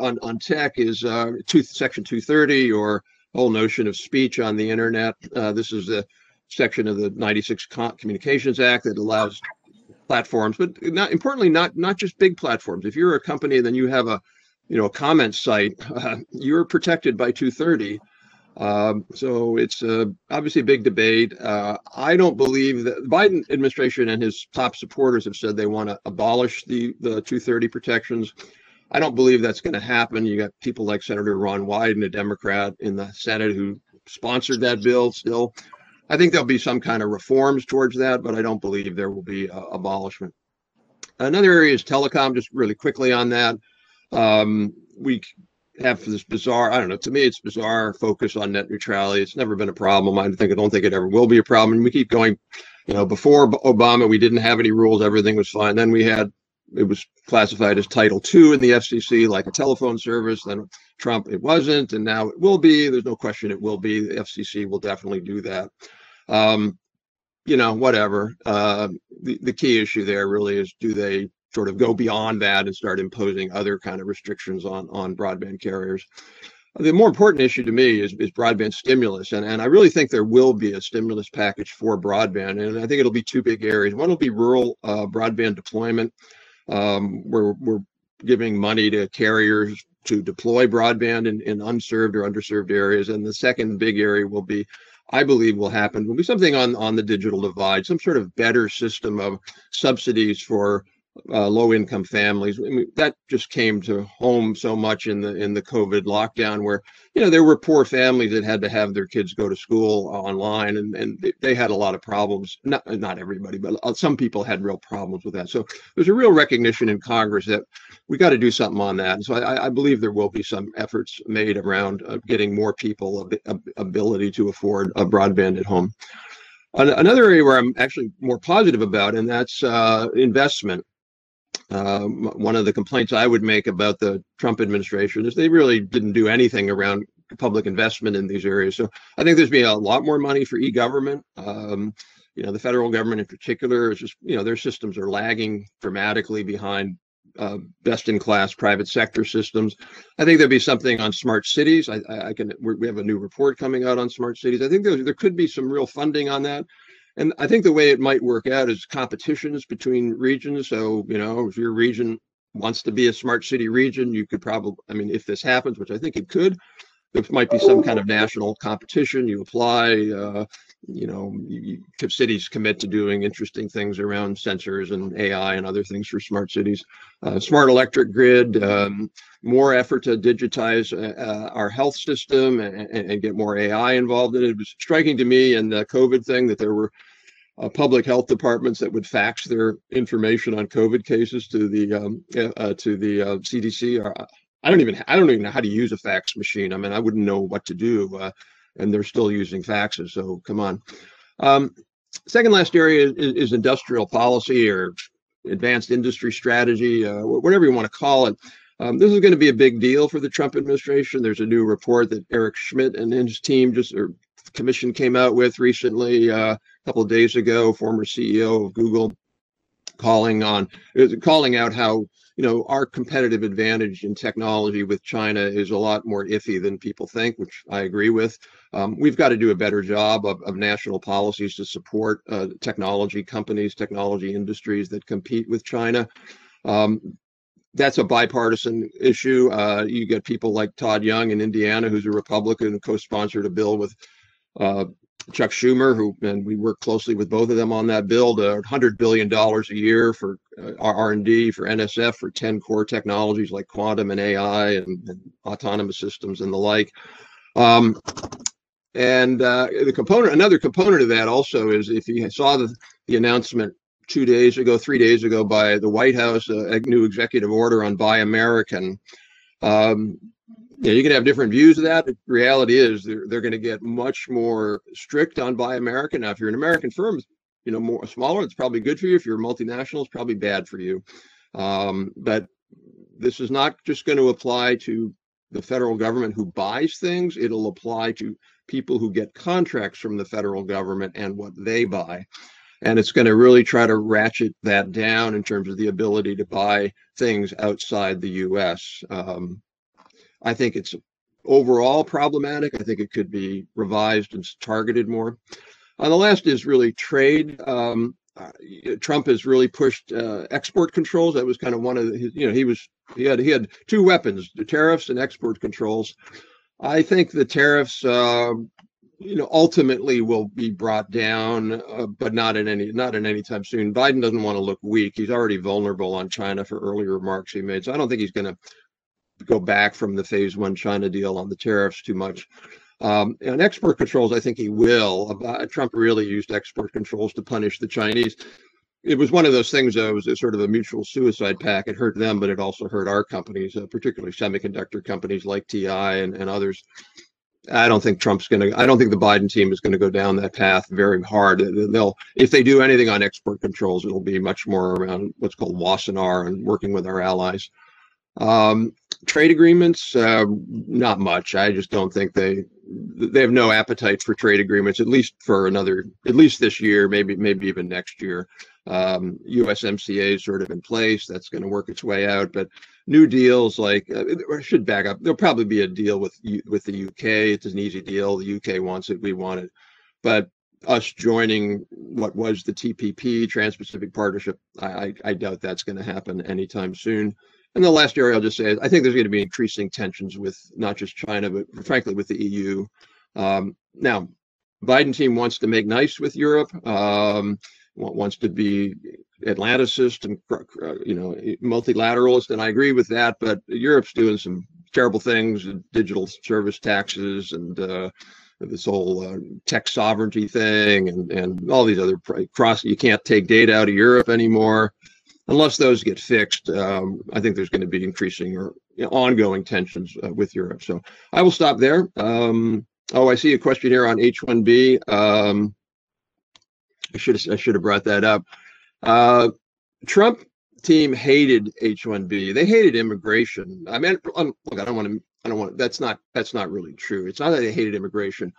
on, on tech is uh, two, Section 230 or whole notion of speech on the internet. Uh, this is a section of the 96 Communications Act that allows platforms, but not importantly, not not just big platforms. If you're a company, and then you have a you know a comment site, uh, you're protected by 230. Um, so it's uh, obviously a big debate. Uh, I don't believe that the Biden administration and his top supporters have said they want to abolish the the 230 protections. I don't believe that's going to happen. You got people like Senator Ron Wyden, a Democrat in the Senate, who sponsored that bill. Still, I think there'll be some kind of reforms towards that, but I don't believe there will be uh, abolishment. Another area is telecom. Just really quickly on that, um, we have this bizarre. I don't know. To me, it's bizarre focus on net neutrality. It's never been a problem. I think I don't think it ever will be a problem. And we keep going. You know, before Obama, we didn't have any rules. Everything was fine. Then we had it was classified as Title II in the FCC, like a telephone service. Then Trump, it wasn't, and now it will be. There's no question it will be. The FCC will definitely do that. Um, you know, whatever. Uh, the the key issue there really is do they sort of go beyond that and start imposing other kind of restrictions on on broadband carriers. The more important issue to me is, is broadband stimulus, and, and I really think there will be a stimulus package for broadband, and I think it'll be two big areas. One will be rural uh, broadband deployment, um, where we're giving money to carriers to deploy broadband in, in unserved or underserved areas, and the second big area will be I believe will happen will be something on on the digital divide, some sort of better system of subsidies for uh, low income families. I mean, that just came to home so much in the in the COVID lockdown, where you know there were poor families that had to have their kids go to school online, and and they had a lot of problems. Not not everybody, but uh, some people had real problems with that. So there's a real recognition in Congress that we got to do something on that. And so I, I, believe there will be some efforts made around uh, getting more people a, a ability to afford a broadband at home. Another area where I'm actually more positive about, and that's uh, investment. Uh, one of the complaints I would make about the Trump administration is they really didn't do anything around public investment in these areas. So I think there's been a lot more money for e-government. Um, you know, the federal government in particular is just, you know, their systems are lagging dramatically behind uh, best-in-class private sector systems. I think there'll be something on smart cities. I, I can. we have a new report coming out on smart cities. I think there, there could be some real funding on that. And I think the way it might work out is competitions between regions. So, you know, if your region wants to be a smart city region, you could probably, I mean, if this happens, which I think it could, there might be some kind of national competition. You apply, uh, you know, you, you, cities commit to doing interesting things around sensors and AI and other things for smart cities. Uh, smart electric grid, um, more effort to digitize uh, uh our health system and, and, get more AI involved in it. Was striking to me in the COVID thing that there were uh, public health departments that would fax their information on COVID cases to the um, uh, to the CDC. I don't even I don't even know how to use a fax machine. I mean, I wouldn't know what to do, uh, and they're still using faxes. So come on. Um, second last area is, is, industrial policy or advanced industry strategy, uh, whatever you want to call it. Um, this is going to be a big deal for the Trump administration. There's a new report that Eric Schmidt and his team just or commission came out with recently, uh, a couple of days ago. Former CEO of Google calling on calling out how you know, our competitive advantage in technology with China is a lot more iffy than people think, which I agree with. Um, we've got to do a better job of, of national policies to support uh, technology companies, technology industries that compete with China. Um, that's a bipartisan issue. Uh, you get people like Todd Young in Indiana, who's a Republican, co-sponsored a bill with uh, Chuck Schumer, who and we work closely with both of them on that bill, to hundred billion dollars a year for uh, R and D for NSF for ten core technologies like quantum and AI and, and autonomous systems and the like. Um, and uh, the component, another component of that also is if you saw the, the announcement two days ago, three days ago by the White House, uh, a new executive order on Buy American. Um, yeah, you can have different views of that. The reality is they're they're going to get much more strict on Buy American. Now, if you're an American firm, you know, more smaller, it's probably good for you. If you're a multinational, it's probably bad for you. Um, but this is not just going to apply to the federal government who buys things. It'll apply to people who get contracts from the federal government and what they buy. And it's going to really try to ratchet that down in terms of the ability to buy things outside the U.S. Um, I think it's overall problematic. I think it could be revised and targeted more. On the last is really trade. Um, uh, Trump has really pushed uh, export controls. That was kind of one of his, you know, he was he had he had two weapons: the tariffs and export controls. I think the tariffs, uh, you know, ultimately will be brought down, uh, but not in any not in any time soon. Biden doesn't want to look weak. He's already vulnerable on China for earlier remarks he made, so I don't think he's going to go back from the phase one China deal on the tariffs too much. Um, and export controls, I think he will. Uh, Trump really used export controls to punish the Chinese. It was one of those things that was a sort of a mutual suicide pact. It hurt them, but it also hurt our companies, uh, particularly semiconductor companies like TI and, and others. I don't think Trump's going to. I don't think the Biden team is going to go down that path very hard. They'll, if they do anything on export controls, it'll be much more around what's called Wassenaar and working with our allies. Um, trade agreements, uh, not much. I just don't think they they have no appetite for trade agreements, at least for another, at least this year, maybe maybe even next year. Um, USMCA is sort of in place. That's going to work its way out. But new deals, like uh, I should back up. There'll probably be a deal with with the UK. It's an easy deal. The UK wants it. We want it. But us joining what was the TPP, Trans-Pacific Partnership, I, I, I doubt that's going to happen anytime soon. And the last area I'll just say, I think there's going to be increasing tensions with not just China, but frankly with the EU. Um, now, Biden team wants to make nice with Europe, um, wants to be Atlanticist and you know multilateralist, and I agree with that. But Europe's doing some terrible things, digital service taxes, and uh, this whole uh, tech sovereignty thing, and and all these other cross. You can't take data out of Europe anymore unless those get fixed, um, I think there's going to be increasing or you know, ongoing tensions uh, with Europe. So I will stop there. Um, oh, I see a question here on H-1B. Um, I should I should have brought that up. Uh, Trump team hated H-1B. They hated immigration. I mean, look, I don't want to. I don't want. That's not. That's not really true. It's not that they hated immigration.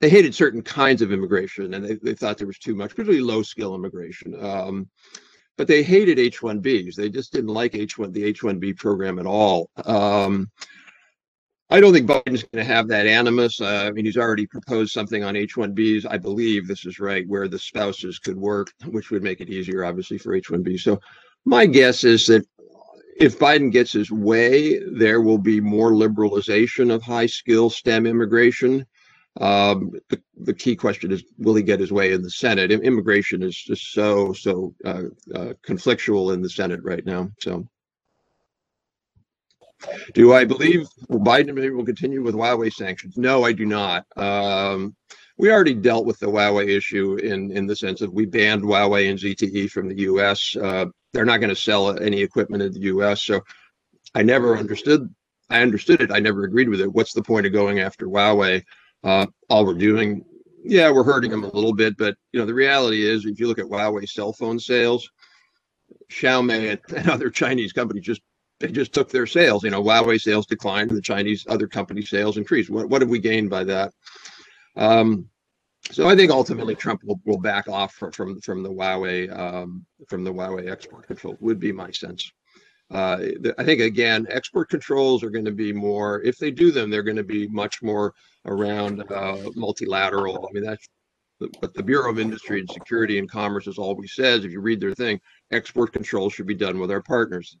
They hated certain kinds of immigration, and they, they thought there was too much, particularly low skill immigration. Um, but they hated H-1Bs. They just didn't like H-1 the H-1B program at all. Um, I don't think Biden's going to have that animus. Uh, I mean, he's already proposed something on H-1Bs. I believe this is right, where the spouses could work, which would make it easier, obviously, for H-1B. So my guess is that if Biden gets his way, there will be more liberalization of high skill STEM immigration. Um, the, the, key question is, will he get his way in the Senate? Immigration is just so, so uh, uh, conflictual in the Senate right now. So, do I believe Biden will continue with Huawei sanctions? No, I do not. Um, we already dealt with the Huawei issue in, in the sense of we banned Huawei and ZTE from the U.S. Uh, they're not going to sell any equipment in the U.S. So I never understood. I understood it. I never agreed with it. What's the point of going after Huawei? Uh, all we're doing, yeah, we're hurting them a little bit, but you know the reality is, if you look at Huawei cell phone sales, Xiaomi and other Chinese companies just they just took their sales. You know, Huawei sales declined, the Chinese other company sales increased. What what have we gained by that? Um, so I think ultimately Trump will, will back off from from, from the Huawei um, from the Huawei export control would be my sense. Uh, I think again, export controls are going to be more. If they do them, they're going to be much more around uh, multilateral. I mean, that's what the Bureau of Industry and Security and Commerce has always says. If you read their thing, export controls should be done with our partners.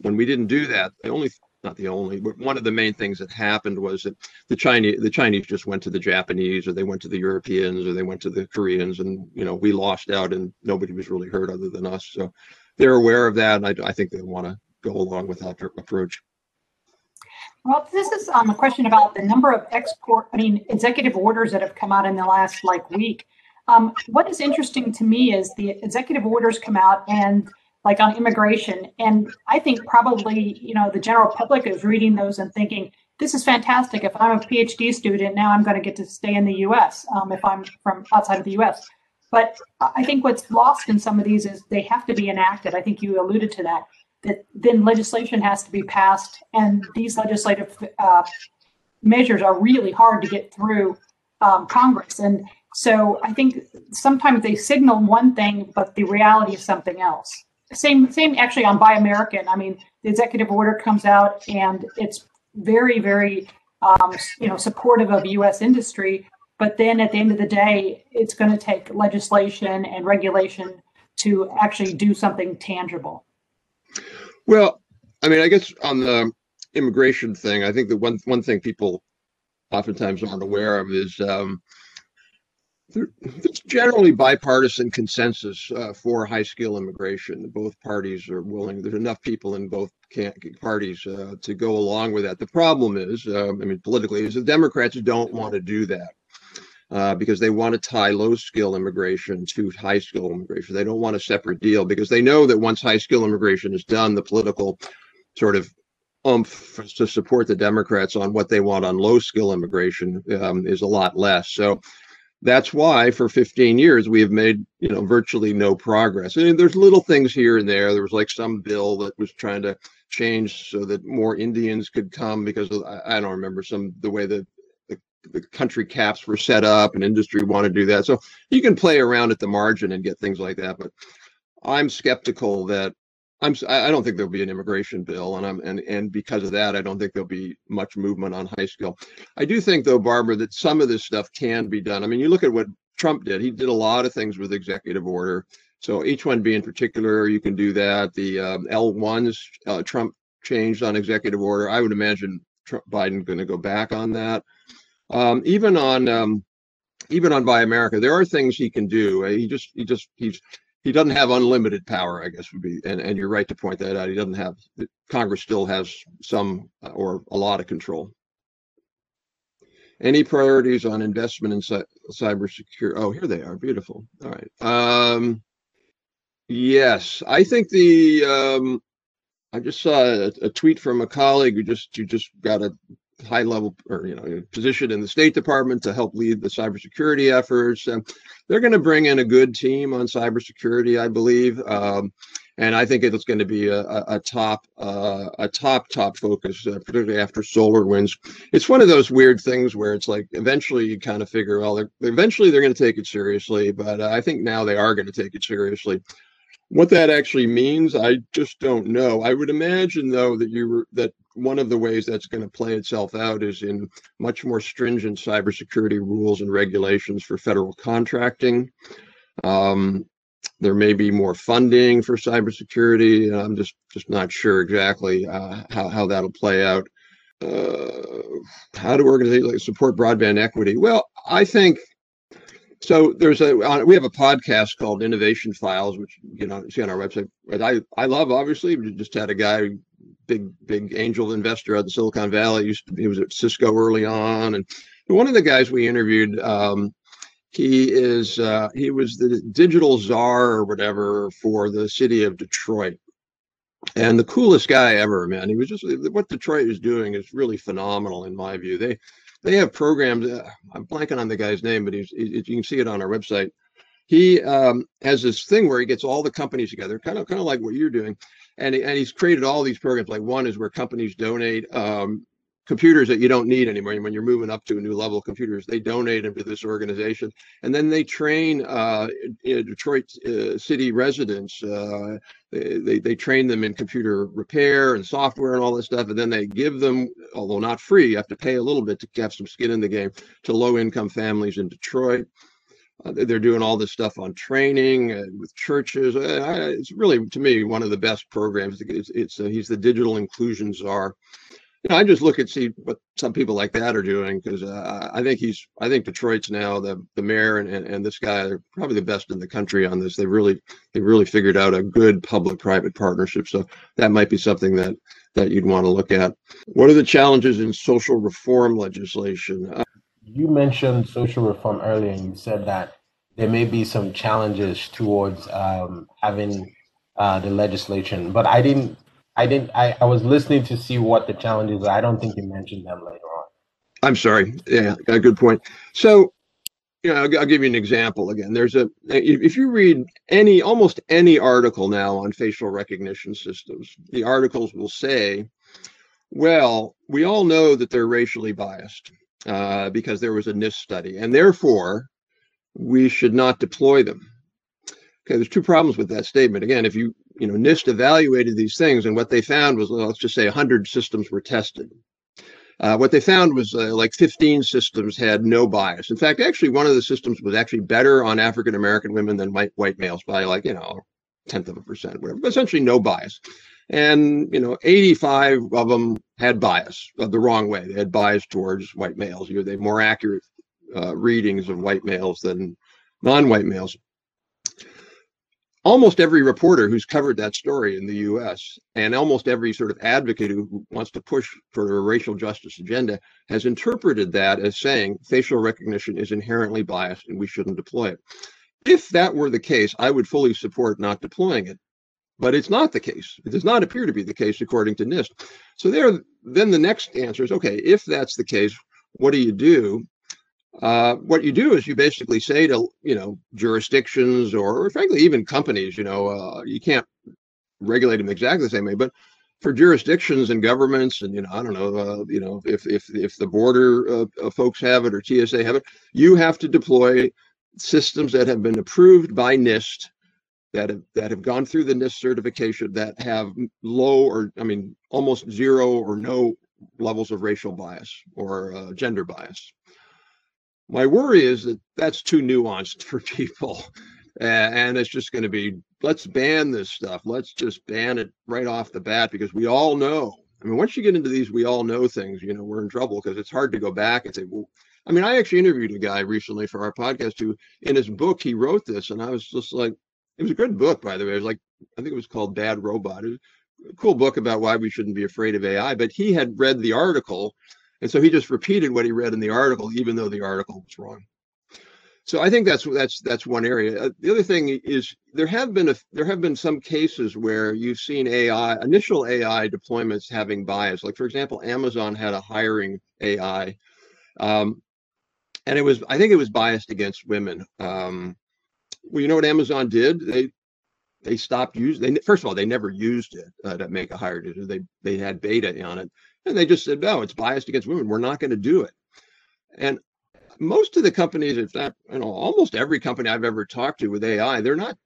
When we didn't do that, the only not the only, but one of the main things that happened was that the Chinese the Chinese just went to the Japanese or they went to the Europeans or they went to the Koreans and you know we lost out and nobody was really hurt other than us. So they're aware of that and I, I think they want to go along with that approach. Well, this is um, a question about the number of export, I mean, executive orders that have come out in the last like week. Um, what is interesting to me is the executive orders come out and like on immigration, and I think probably you know the general public is reading those and thinking this is fantastic. If I'm a PhD student now, I'm going to get to stay in the U.S. Um, if I'm from outside of the U.S. But I think what's lost in some of these is they have to be enacted. I think you alluded to that that then legislation has to be passed, and these legislative uh, measures are really hard to get through um, Congress. And so I think sometimes they signal one thing, but the reality is something else. Same, same actually on Buy American. I mean, the executive order comes out and it's very, very, um, you know, supportive of U.S. industry. But then at the end of the day, it's going to take legislation and regulation to actually do something tangible. Well, I mean, I guess on the immigration thing, I think the one one thing people oftentimes aren't aware of is um, there's generally bipartisan consensus uh, for high skill immigration. Both parties are willing. There's enough people in both parties uh, to go along with that. The problem is, um, I mean, politically, is the Democrats don't want to do that. Uh, because they want to tie low skill immigration to high skill immigration. They don't want a separate deal because they know that once high skill immigration is done, the political sort of umph to support the Democrats on what they want on low skill immigration um, is a lot less. So that's why for 15 years we have made you know virtually no progress and there's little things here and there there was like some bill that was trying to change so that more indians could come because of, i don't remember some the way that the country caps were set up and industry want to do that so you can play around at the margin and get things like that but i'm skeptical that I'm I don't think there'll be an immigration bill, and I'm and and because of that, I don't think there'll be much movement on high skill. I do think though, Barbara, that some of this stuff can be done. I mean, you look at what Trump did; he did a lot of things with executive order. So H-1B in particular, you can do that. The um, L1s uh, Trump changed on executive order. I would imagine Trump, Biden going to go back on that. Um, even on um, even on Buy America, there are things he can do. He just he just he's he doesn't have unlimited power, I guess would be, and, and you're right to point that out. He doesn't have, Congress still has some uh, or a lot of control. Any priorities on investment in cy- cybersecurity? Oh, here they are. Beautiful. All right. Um, yes, I think the, um, I just saw a, a tweet from a colleague who just, who just got a high level or you know position in the State Department to help lead the cybersecurity efforts. And they're going to bring in a good team on cybersecurity, I believe. Um, and I think it's going to be a, a, top uh, a top top focus, uh, particularly after SolarWinds. It's one of those weird things where it's like eventually you kind of figure, well, they're, eventually they're going to take it seriously, but uh, I think now they are going to take it seriously. What that actually means, I just don't know. I would imagine, though, that you that one of the ways that's going to play itself out is in much more stringent cybersecurity rules and regulations for federal contracting. Um, there may be more funding for cybersecurity. I'm just just not sure exactly uh, how how that'll play out. Uh, how do organizations support broadband equity? Well, I think so there's a we have a podcast called Innovation Files, which you know see on our website. I I love obviously. We just had a guy, big big angel investor out of Silicon Valley. Used to, he was at Cisco early on, and one of the guys we interviewed. Um, he is uh, he was the digital czar or whatever for the city of Detroit, and the coolest guy ever, man. He was just what Detroit is doing is really phenomenal in my view. They they have programs. Uh, I'm blanking on the guy's name, but he's, he, you can see it on our website. He um, has this thing where he gets all the companies together, kind of kind of like what you're doing, and and he's created all these programs. Like one is where companies donate um, computers that you don't need anymore. And When you're moving up to a new level of computers, they donate them to this organization, and then they train uh, Detroit uh, city residents. Uh, they, they, train them in computer repair and software and all this stuff, and then they give them, although not free, you have to pay a little bit to have some skin in the game to low-income families in Detroit. Uh, they're doing all this stuff on training uh, with churches. Uh, it's really, to me, one of the best programs. It's, it's uh, he's the digital inclusion czar you know, I just look and see what some people like that are doing because uh, I think he's, I think Detroit's now the the mayor and, and, and this guy are probably the best in the country on this. They really they really figured out a good public-private partnership. So that might be something that that you'd want to look at. What are the challenges in social reform legislation? You mentioned social reform earlier, and you said that there may be some challenges towards um, having uh, the legislation, but I didn't I didn't. I, I was listening to see what the challenges are. I don't think you mentioned them later on. I'm sorry. Yeah, a good point. So, you know, I'll, I'll give you an example again. There's a if you read any almost any article now on facial recognition systems, the articles will say, "Well, we all know that they're racially biased uh, because there was a NIST study, and therefore we should not deploy them." Okay, there's two problems with that statement. Again, if you you know, NIST evaluated these things, and what they found was, well, let's just say 100 systems were tested. Uh, what they found was uh, like 15 systems had no bias. In fact, actually, one of the systems was actually better on African American women than white white males by like you know tenth of a percent, whatever. But essentially, no bias. And you know, 85 of them had bias uh, the wrong way. They had bias towards white males. You know, they more accurate uh, readings of white males than non-white males almost every reporter who's covered that story in the US and almost every sort of advocate who wants to push for a racial justice agenda has interpreted that as saying facial recognition is inherently biased and we shouldn't deploy it. If that were the case, I would fully support not deploying it. But it's not the case. It does not appear to be the case according to NIST. So there, then the next answer is okay, if that's the case, what do you do? Uh, what you do is you basically say to you know jurisdictions or, or frankly even companies, you know, uh, you can't regulate them exactly the same way, but for jurisdictions and governments and you know I don't know uh, you know if if if the border uh, uh folks have it or TSA have it, you have to deploy systems that have been approved by NIST that have that have gone through the NIST certification that have low or I mean almost zero or no levels of racial bias or uh, gender bias. My worry is that that's too nuanced for people. and it's just going to be let's ban this stuff. Let's just ban it right off the bat because we all know. I mean, once you get into these, we all know things, you know, we're in trouble because it's hard to go back and say, well, I mean, I actually interviewed a guy recently for our podcast who, in his book, he wrote this, and I was just like, it was a good book, by the way. It was like, I think it was called Bad Robot. It was a cool book about why we shouldn't be afraid of AI. But he had read the article and so he just repeated what he read in the article, even though the article was wrong. So I think that's that's that's one area. Uh, the other thing is there have been a, there have been some cases where you've seen AI initial AI deployments having bias. Like for example, Amazon had a hiring AI, um, and it was I think it was biased against women. Um, well, you know what Amazon did? They they stopped using. They first of all they never used it uh, to make a hire decision. They they had beta on it, and they just said, no, it's biased against women. We're not going to do it. And most of the companies, if not, you know, almost every company I've ever talked to with AI, they're not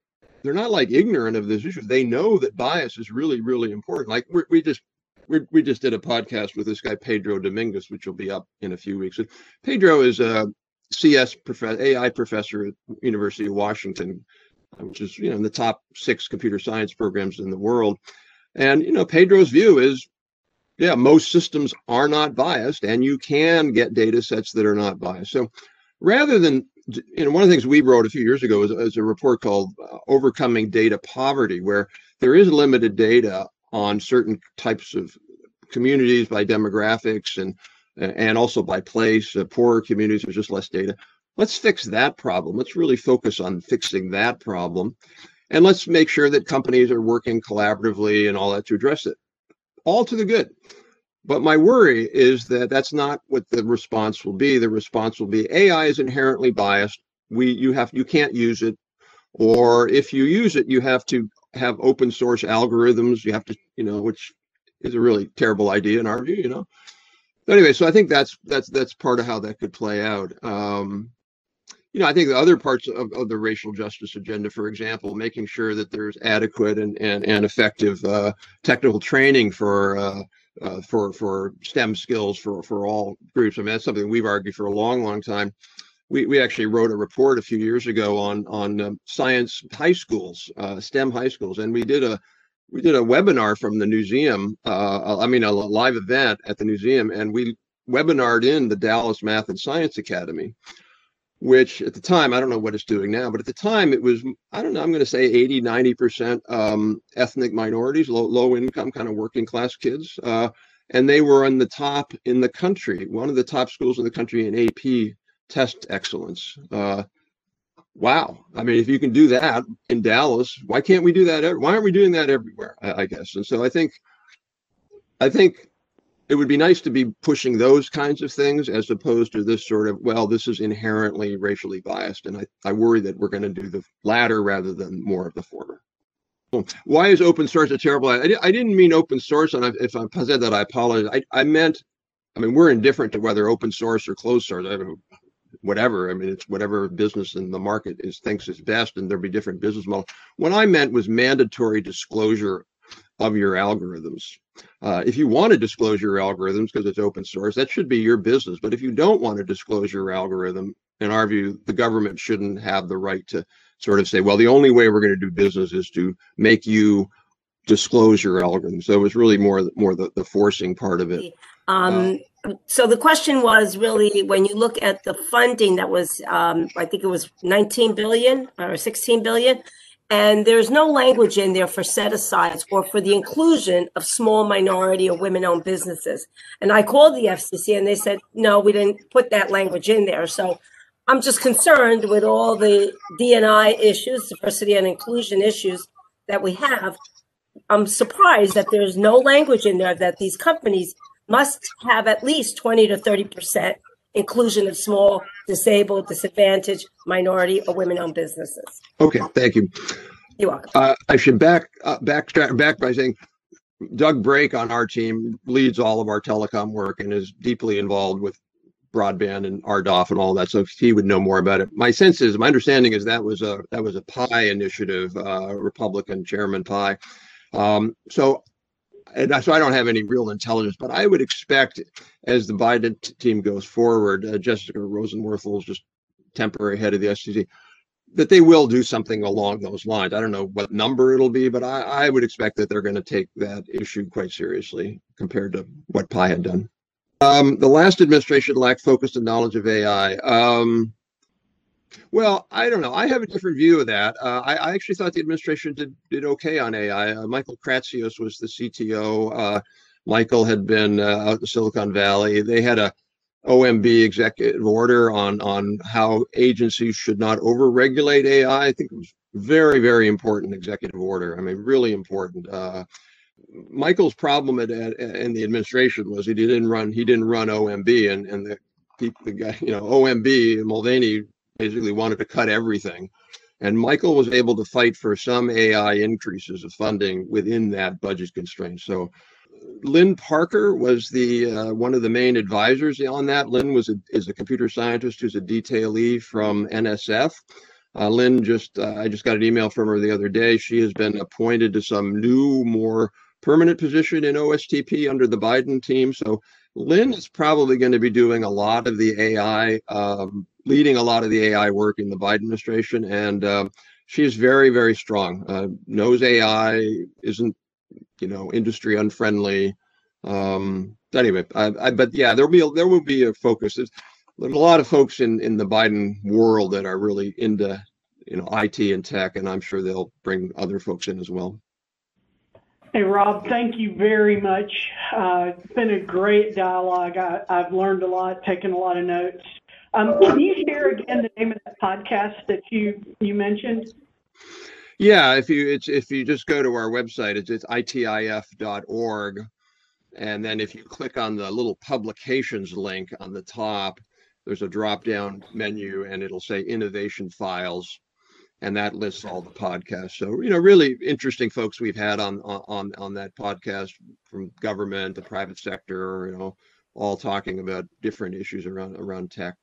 they're not like ignorant of this issue. They know that bias is really, really important. Like we we just we we just did a podcast with this guy Pedro Domingos, which will be up in a few weeks. Pedro is a CS professor, AI professor at University of Washington, which is you know in the top six computer science programs in the world. And you know Pedro's view is yeah, most systems are not biased, and you can get data sets that are not biased. So rather than, you know, one of the things we wrote a few years ago is, is a report called uh, Overcoming Data Poverty, where there is limited data on certain types of communities by demographics and and also by place. Uh, poorer communities, there's just less data. Let's fix that problem. Let's really focus on fixing that problem. And let's make sure that companies are working collaboratively and all that to address it all to the good. But my worry is that that's not what the response will be. The response will be AI is inherently biased. We you have you can't use it, or if you use it, you have to have open source algorithms. You have to you know, which is a really terrible idea in our view. You know. But anyway, so I think that's that's that's part of how that could play out. Um, you know, I think the other parts of, of the racial justice agenda, for example, making sure that there's adequate and and, and effective uh, technical training for uh, uh, for for STEM skills for for all groups. I mean, that's something we've argued for a long, long time. We we actually wrote a report a few years ago on on um, science high schools, uh, STEM high schools, and we did a we did a webinar from the museum. Uh, I mean, a live event at the museum, and we webinared in the Dallas Math and Science Academy which at the time, I don't know what it's doing now, but at the time it was, I don't know, I'm going to say 80, 90% um, ethnic minorities, low, low income, kind of working class kids. Uh, and they were on the top in the country, one of the top schools in the country in AP test excellence. Uh, wow. I mean, if you can do that in Dallas, why can't we do that? Why aren't we doing that everywhere? I, I guess. And so I think, I think it would be nice to be pushing those kinds of things as opposed to this sort of well this is inherently racially biased and i, I worry that we're going to do the latter rather than more of the former why is open source a terrible I, I didn't mean open source and if i said that i apologize I, I meant i mean we're indifferent to whether open source or closed source I whatever i mean it's whatever business in the market is thinks is best and there'll be different business models what i meant was mandatory disclosure of your algorithms Uh, if you want to disclose your algorithms because it's open source, that should be your business. But if you don't want to disclose your algorithm, in our view, the government shouldn't have the right to sort of say, well, the only way we're going to do business is to make you disclose your algorithm. So it was really more more the, the forcing part of it. Um, so the question was really when you look at the funding that was, um, I think it was 19 billion or 16 billion, and there's no language in there for set asides or for the inclusion of small minority or women owned businesses. And I called the FCC and they said, no, we didn't put that language in there. So I'm just concerned with all the DNI issues, diversity and inclusion issues that we have. I'm surprised that there's no language in there that these companies must have at least 20 to 30 percent inclusion of small, disabled, disadvantaged, minority, or women-owned businesses. Okay, thank you. You're welcome. Uh, I should back uh, back back by saying Doug Brake on our team leads all of our telecom work and is deeply involved with broadband and RDOF and all that. So he would know more about it. My sense is, my understanding is that was a that was a Pai initiative, uh, Republican Chairman Pai. Um, so and so I don't have any real intelligence, but I would expect as the Biden t- team goes forward, uh, Jessica Rosenworcel is just temporary head of the SEC, that they will do something along those lines. I don't know what number it'll be, but I, I would expect that they're going to take that issue quite seriously compared to what Pai had done. Um, the last administration lacked focus and knowledge of AI. Um, well, I don't know. I have a different view of that. Uh, I, I, actually thought the administration did did okay on AI. Uh, Michael Kratsios was the CTO. Uh, Michael had been uh, out in Silicon Valley. They had a OMB executive order on on how agencies should not overregulate AI. I think it was very very important executive order. I mean, really important. Uh, Michael's problem at, at, in the administration was he didn't run he didn't run OMB and and the the guy you know OMB Mulvaney basically wanted to cut everything. And Michael was able to fight for some AI increases of funding within that budget constraint. So Lynne Parker was the uh, one of the main advisors on that. Lynne was a, is a computer scientist who's a detailee from NSF. Uh, Lynne just uh, I just got an email from her the other day. She has been appointed to some new, more permanent position in OSTP under the Biden team. So Lynne is probably going to be doing a lot of the AI um, leading a lot of the AI work in the Biden administration, and uh, she's very, very strong. Uh, knows AI isn't, you know, industry unfriendly. Um, anyway, I, I, but yeah, there will be a, there will be a focus. There's, there's a lot of folks in in the Biden world that are really into, you know, IT and tech, and I'm sure they'll bring other folks in as well. Hey, Rob, thank you very much. Uh, it's been a great dialogue. I, have learned a lot, taken a lot of notes. Um, can you share again the name of the podcast that you you mentioned? Yeah, if you it's if you just go to our website, it's it's itif.org, and then if you click on the little publications link on the top, there's a drop down menu, and it'll say innovation files, and that lists all the podcasts. So you know, really interesting folks we've had on on on that podcast from government, the private sector, you know, all talking about different issues around around tech.